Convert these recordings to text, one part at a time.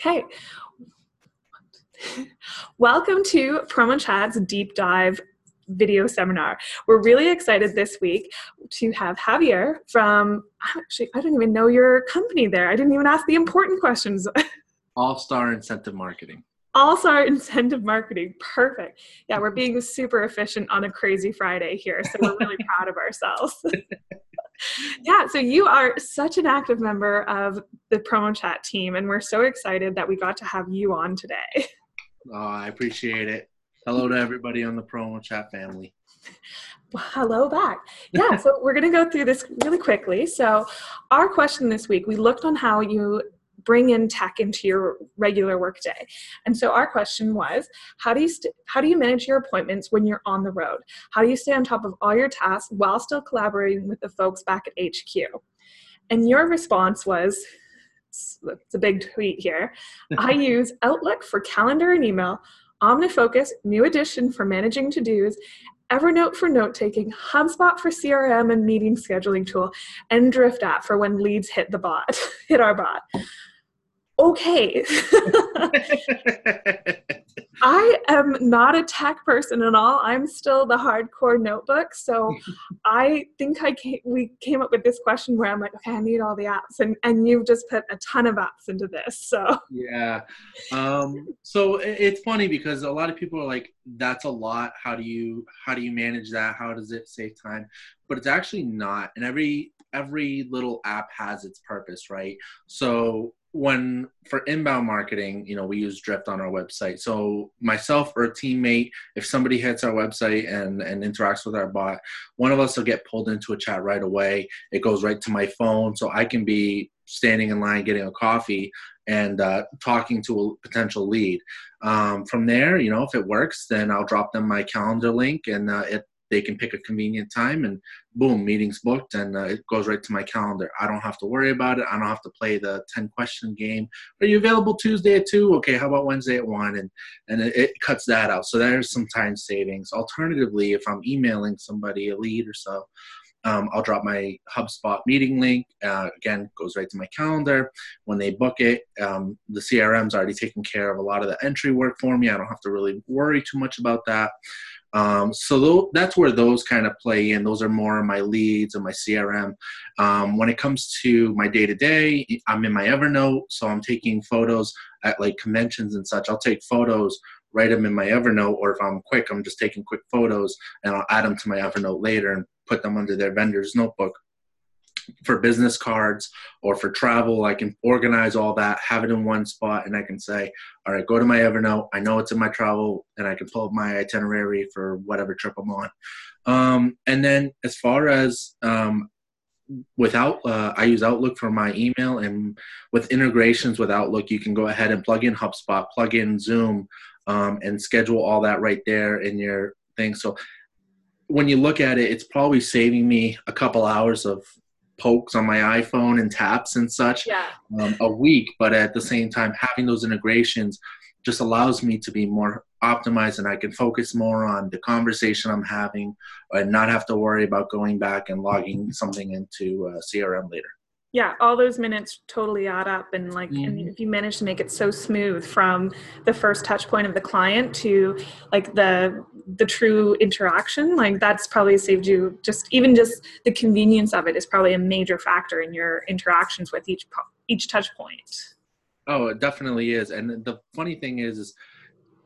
Okay. Welcome to Promo Chat's deep dive video seminar. We're really excited this week to have Javier from, actually, I don't even know your company there. I didn't even ask the important questions. All Star Incentive Marketing. All Star Incentive Marketing. Perfect. Yeah, we're being super efficient on a crazy Friday here. So we're really proud of ourselves. yeah, so you are such an active member of the Promo Chat team, and we're so excited that we got to have you on today. Oh, I appreciate it. Hello to everybody on the Promo Chat family. Well, hello back. Yeah, so we're going to go through this really quickly. So, our question this week, we looked on how you bring in tech into your regular workday. And so our question was, how do you st- how do you manage your appointments when you're on the road? How do you stay on top of all your tasks while still collaborating with the folks back at HQ? And your response was, it's, a big tweet here. I use Outlook for calendar and email, OmniFocus, new edition for managing to-dos, Evernote for note taking, HubSpot for CRM and meeting scheduling tool, and Drift app for when leads hit the bot, hit our bot okay. I am not a tech person at all. I'm still the hardcore notebook. So I think I came, we came up with this question where I'm like, okay, I need all the apps, and and you've just put a ton of apps into this. So yeah, um, so it's funny because a lot of people are like, that's a lot. How do you how do you manage that? How does it save time? But it's actually not. And every every little app has its purpose, right? So when for inbound marketing, you know, we use Drift on our website. So myself or a teammate, if somebody hits our website and and interacts with our bot, one of us will get pulled into a chat right away. It goes right to my phone, so I can be standing in line getting a coffee and uh, talking to a potential lead. Um, from there, you know, if it works, then I'll drop them my calendar link, and uh, it they can pick a convenient time and boom meetings booked and uh, it goes right to my calendar i don't have to worry about it i don't have to play the 10 question game are you available tuesday at 2 okay how about wednesday at 1 and and it, it cuts that out so there's some time savings alternatively if i'm emailing somebody a lead or so um, I'll drop my HubSpot meeting link. Uh, again, goes right to my calendar. When they book it, um, the CRM's already taken care of a lot of the entry work for me. I don't have to really worry too much about that. Um, so th- that's where those kind of play in. Those are more my leads and my CRM. Um, when it comes to my day to day, I'm in my Evernote, so I'm taking photos at like conventions and such. I'll take photos, write them in my Evernote, or if I'm quick, I'm just taking quick photos and I'll add them to my Evernote later and put them under their vendor's notebook for business cards or for travel i can organize all that have it in one spot and i can say all right go to my evernote. I know it's in my travel and i can pull up my itinerary for whatever trip i'm on. Um, and then as far as um, without uh, i use outlook for my email and with integrations with outlook you can go ahead and plug in hubspot plug in zoom um, and schedule all that right there in your thing. So when you look at it, it's probably saving me a couple hours of pokes on my iPhone and taps and such yeah. um, a week. But at the same time, having those integrations just allows me to be more optimized and I can focus more on the conversation I'm having and not have to worry about going back and logging something into uh, CRM later yeah all those minutes totally add up and like mm-hmm. and if you manage to make it so smooth from the first touch point of the client to like the the true interaction like that's probably saved you just even just the convenience of it is probably a major factor in your interactions with each each touch point oh it definitely is and the funny thing is is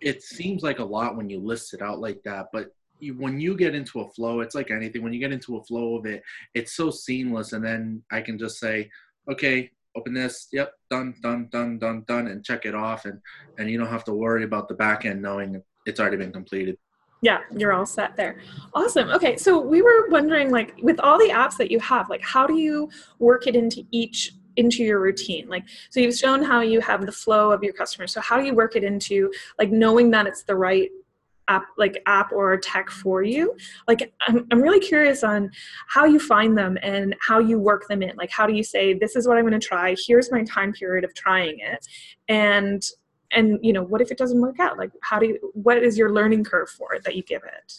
it seems like a lot when you list it out like that but when you get into a flow, it's like anything. When you get into a flow of it, it's so seamless, and then I can just say, okay, open this, yep, done, done, done, done, done, and check it off, and and you don't have to worry about the back end knowing it's already been completed. Yeah, you're all set there. Awesome. Okay, so we were wondering, like, with all the apps that you have, like, how do you work it into each into your routine like so you've shown how you have the flow of your customers so how do you work it into like knowing that it's the right app like app or tech for you. Like I'm, I'm really curious on how you find them and how you work them in. Like how do you say this is what i'm going to try. Here's my time period of trying it. And and you know what if it doesn't work out? Like how do you what is your learning curve for it that you give it?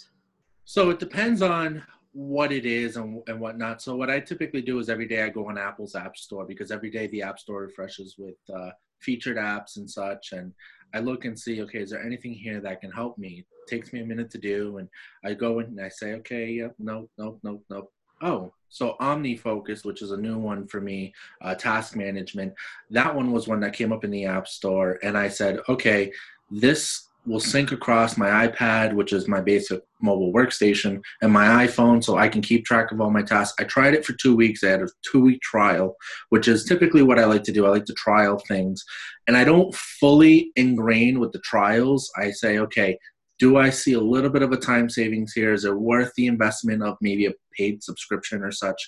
So it depends on what it is and, and whatnot. So what i typically do is every day i go on apple's app store because every day the app store refreshes with uh, featured apps and such, and I look and see, okay, is there anything here that can help me? It takes me a minute to do, and I go in and I say, okay, yep, nope, nope, nope, nope. Oh, so OmniFocus, which is a new one for me, uh, task management. That one was one that came up in the App Store, and I said, okay, this will sync across my iPad, which is my basic mobile workstation, and my iPhone so I can keep track of all my tasks. I tried it for two weeks. I had a two week trial, which is typically what I like to do. I like to trial things. And I don't fully ingrain with the trials. I say, okay, do I see a little bit of a time savings here? Is it worth the investment of maybe a paid subscription or such?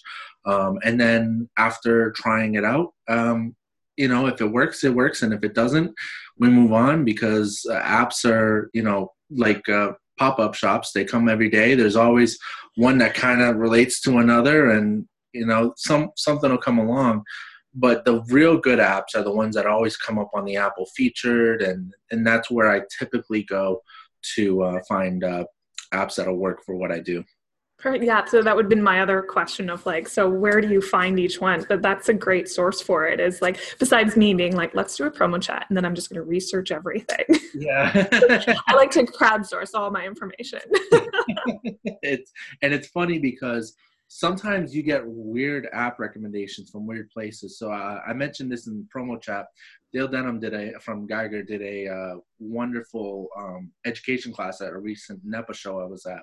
Um, and then after trying it out, um, you know, if it works, it works, and if it doesn't, we move on because uh, apps are, you know, like uh, pop-up shops. They come every day. There's always one that kind of relates to another, and you know, some something will come along. But the real good apps are the ones that always come up on the Apple featured, and and that's where I typically go to uh, find uh, apps that'll work for what I do. Perfect. Yeah. So that would have been my other question of like, so where do you find each one? But that's a great source for it. Is like, besides me being like, let's do a promo chat, and then I'm just going to research everything. Yeah. I like to crowdsource all my information. it's and it's funny because sometimes you get weird app recommendations from weird places. So uh, I mentioned this in promo chat. Dale Denham did a from Geiger did a uh, wonderful um, education class at a recent NEPA show I was at,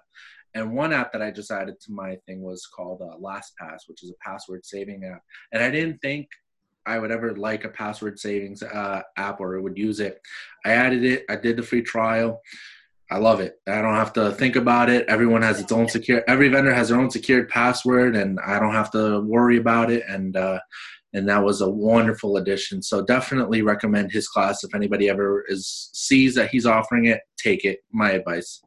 and one app that I just added to my thing was called uh, LastPass, which is a password saving app. And I didn't think I would ever like a password savings uh, app or would use it. I added it. I did the free trial. I love it. I don't have to think about it. Everyone has its own secure. Every vendor has their own secured password, and I don't have to worry about it. And uh, and that was a wonderful addition. So definitely recommend his class if anybody ever is sees that he's offering it. Take it. My advice.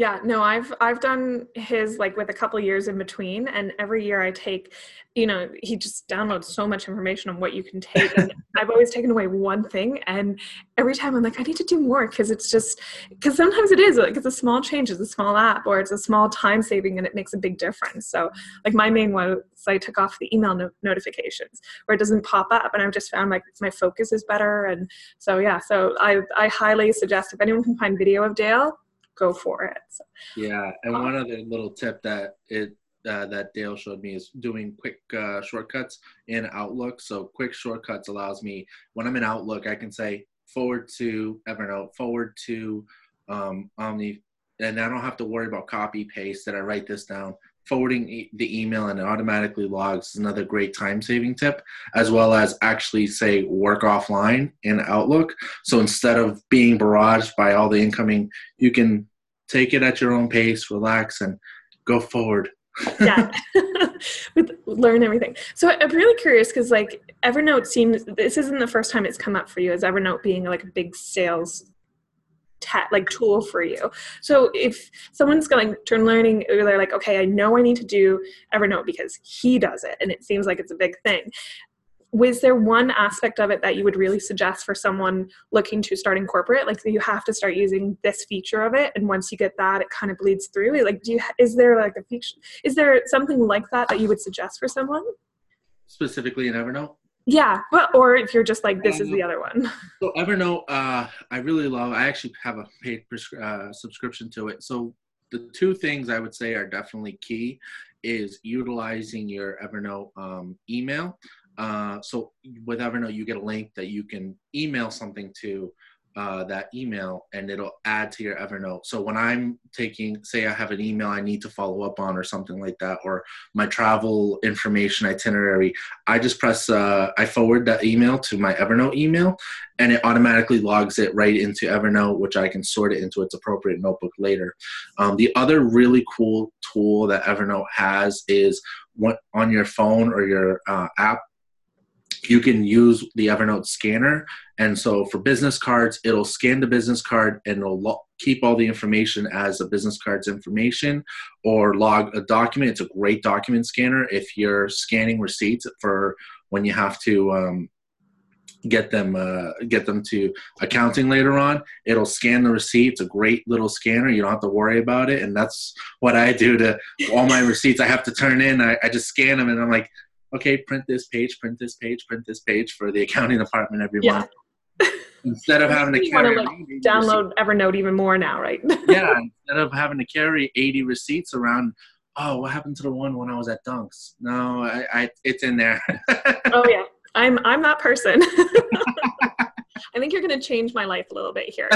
Yeah, no, I've I've done his like with a couple years in between, and every year I take, you know, he just downloads so much information on what you can take. And I've always taken away one thing, and every time I'm like, I need to do more because it's just because sometimes it is like it's a small change, it's a small app, or it's a small time saving, and it makes a big difference. So like my main one, so I took off the email no- notifications where it doesn't pop up, and I've just found like my focus is better, and so yeah, so I I highly suggest if anyone can find video of Dale go for it. So, yeah, and one other little tip that it uh, that Dale showed me is doing quick uh, shortcuts in Outlook. So quick shortcuts allows me when I'm in Outlook, I can say forward to Evernote, forward to um, Omni, and I don't have to worry about copy paste. That I write this down forwarding e- the email and it automatically logs is another great time saving tip, as well as actually say work offline in Outlook. So instead of being barraged by all the incoming, you can take it at your own pace, relax, and go forward. yeah with learn everything so i'm really curious because like evernote seems this isn't the first time it's come up for you as evernote being like a big sales te- like tool for you. So if someone's going to turn learning, they're like, okay, I know I need to do Evernote because he does it, and it seems like it's a big thing. Was there one aspect of it that you would really suggest for someone looking to start in corporate? Like you have to start using this feature of it, and once you get that, it kind of bleeds through. Like, do you is there like a feature? Is there something like that that you would suggest for someone? Specifically in Evernote. Yeah, well, or if you're just like, this is the other one. So Evernote, uh, I really love. I actually have a paid uh, subscription to it. So the two things I would say are definitely key is utilizing your Evernote um, email. Uh, so with Evernote, you get a link that you can email something to uh, that email and it'll add to your Evernote. So when I'm taking, say, I have an email I need to follow up on or something like that, or my travel information itinerary, I just press, uh, I forward that email to my Evernote email and it automatically logs it right into Evernote, which I can sort it into its appropriate notebook later. Um, the other really cool tool that Evernote has is what, on your phone or your uh, app you can use the Evernote scanner. And so for business cards, it'll scan the business card and it'll lo- keep all the information as a business card's information or log a document. It's a great document scanner if you're scanning receipts for when you have to um, get them uh, get them to accounting later on. It'll scan the receipt. It's a great little scanner. You don't have to worry about it. And that's what I do to all my receipts. I have to turn in. I, I just scan them, and I'm like, okay, print this page, print this page, print this page for the accounting department every Yeah. month. instead of having to carry to like 80 download Evernote even more now, right? yeah, instead of having to carry 80 receipts around. Oh, what happened to the one when I was at Dunks? No, I, I it's in there. oh yeah, I'm I'm that person. I think you're going to change my life a little bit here.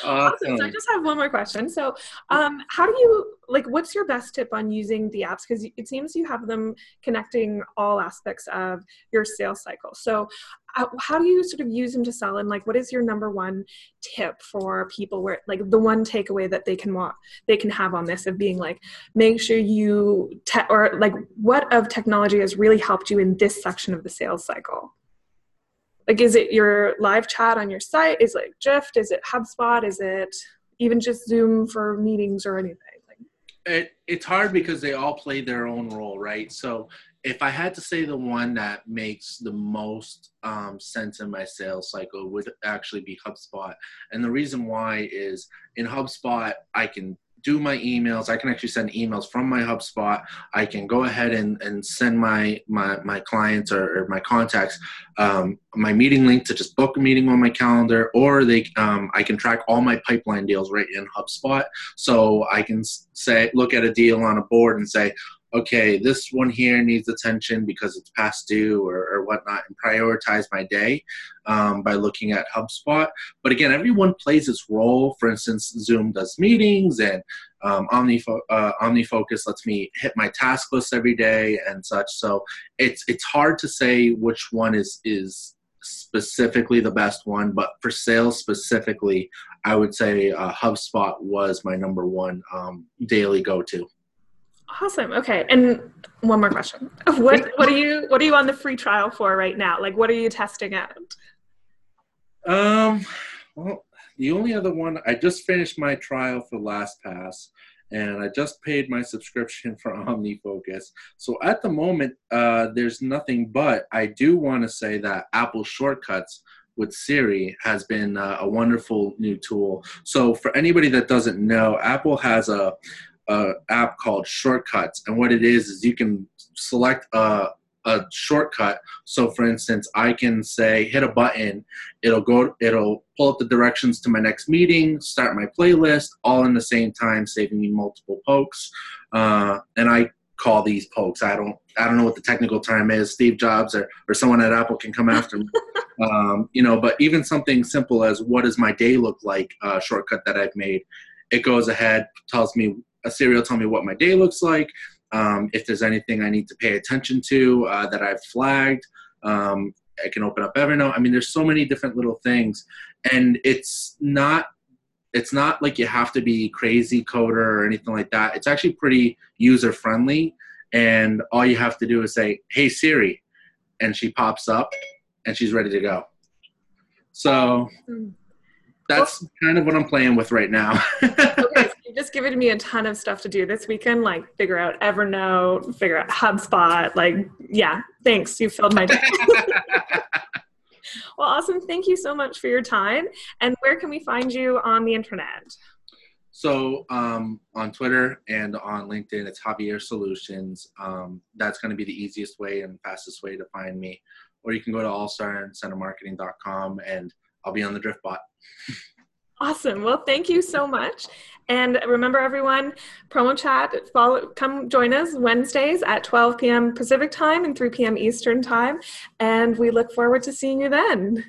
Just so you know. Awesome. So I just have one more question. So, um, how do you like? What's your best tip on using the apps? Because it seems you have them connecting all aspects of your sales cycle. So, uh, how do you sort of use them to sell? And like, what is your number one tip for people? Where like the one takeaway that they can want they can have on this of being like, make sure you te- or like what of technology has really helped you in this section of the sales cycle? Like is it your live chat on your site? Is it Drift? is it hubspot? Is it even just zoom for meetings or anything? Like it, it's hard because they all play their own role right? So if i had to say the one that makes the most um, sense in my sales cycle would actually be hubspot. And the reason why is in hubspot i can do my emails. I can actually send emails from my HubSpot. I can go ahead and, and send my, my, my clients or, or my contacts um, my meeting link to just book a meeting on my calendar, or they um, I can track all my pipeline deals right in HubSpot. So I can say look at a deal on a board and say, okay, this one here needs attention because it's past due or, or whatnot, and prioritize my day um, by looking at HubSpot. But again, everyone plays its role. For instance, Zoom does meetings, and um, OmniFo- uh, OmniFocus lets me hit my task list every day and such. So it's it's hard to say which one is is specifically the best one, but for sales specifically, I would say uh, HubSpot was my number one um, daily go to. Awesome. Okay. And one more question. What what are you what are you on the free trial for right now? Like what are you testing out? Um well the only other one I just finished my trial for LastPass and I just paid my subscription for OmniFocus. So at the moment, uh, there's nothing but I do want to say that Apple Shortcuts with Siri has been uh, a wonderful new tool. So for anybody that doesn't know, Apple has a, a app called Shortcuts, and what it is is you can select a a shortcut. So for instance, I can say hit a button, it'll go it'll pull up the directions to my next meeting, start my playlist, all in the same time, saving me multiple pokes. Uh, and I call these pokes. I don't I don't know what the technical term is. Steve Jobs or, or someone at Apple can come after me. um, you know, but even something simple as what does my day look like, uh, shortcut that I've made, it goes ahead, tells me Siri will tell me what my day looks like. Um, if there's anything I need to pay attention to uh, that I've flagged, um, I can open up Evernote. I mean, there's so many different little things, and it's not it's not like you have to be crazy coder or anything like that. It's actually pretty user friendly, and all you have to do is say, "Hey Siri," and she pops up, and she's ready to go. So that's kind of what I'm playing with right now. just given me a ton of stuff to do this weekend, like figure out Evernote, figure out HubSpot. Like, yeah, thanks. You filled my day. well, awesome. Thank you so much for your time. And where can we find you on the internet? So um, on Twitter and on LinkedIn, it's Javier Solutions. Um, that's going to be the easiest way and fastest way to find me. Or you can go to allstarincentivemarketing.com and I'll be on the Driftbot. Awesome. Well, thank you so much. And remember, everyone, promo chat, follow, come join us Wednesdays at 12 p.m. Pacific time and 3 p.m. Eastern time. And we look forward to seeing you then.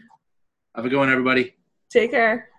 Have a good one, everybody. Take care.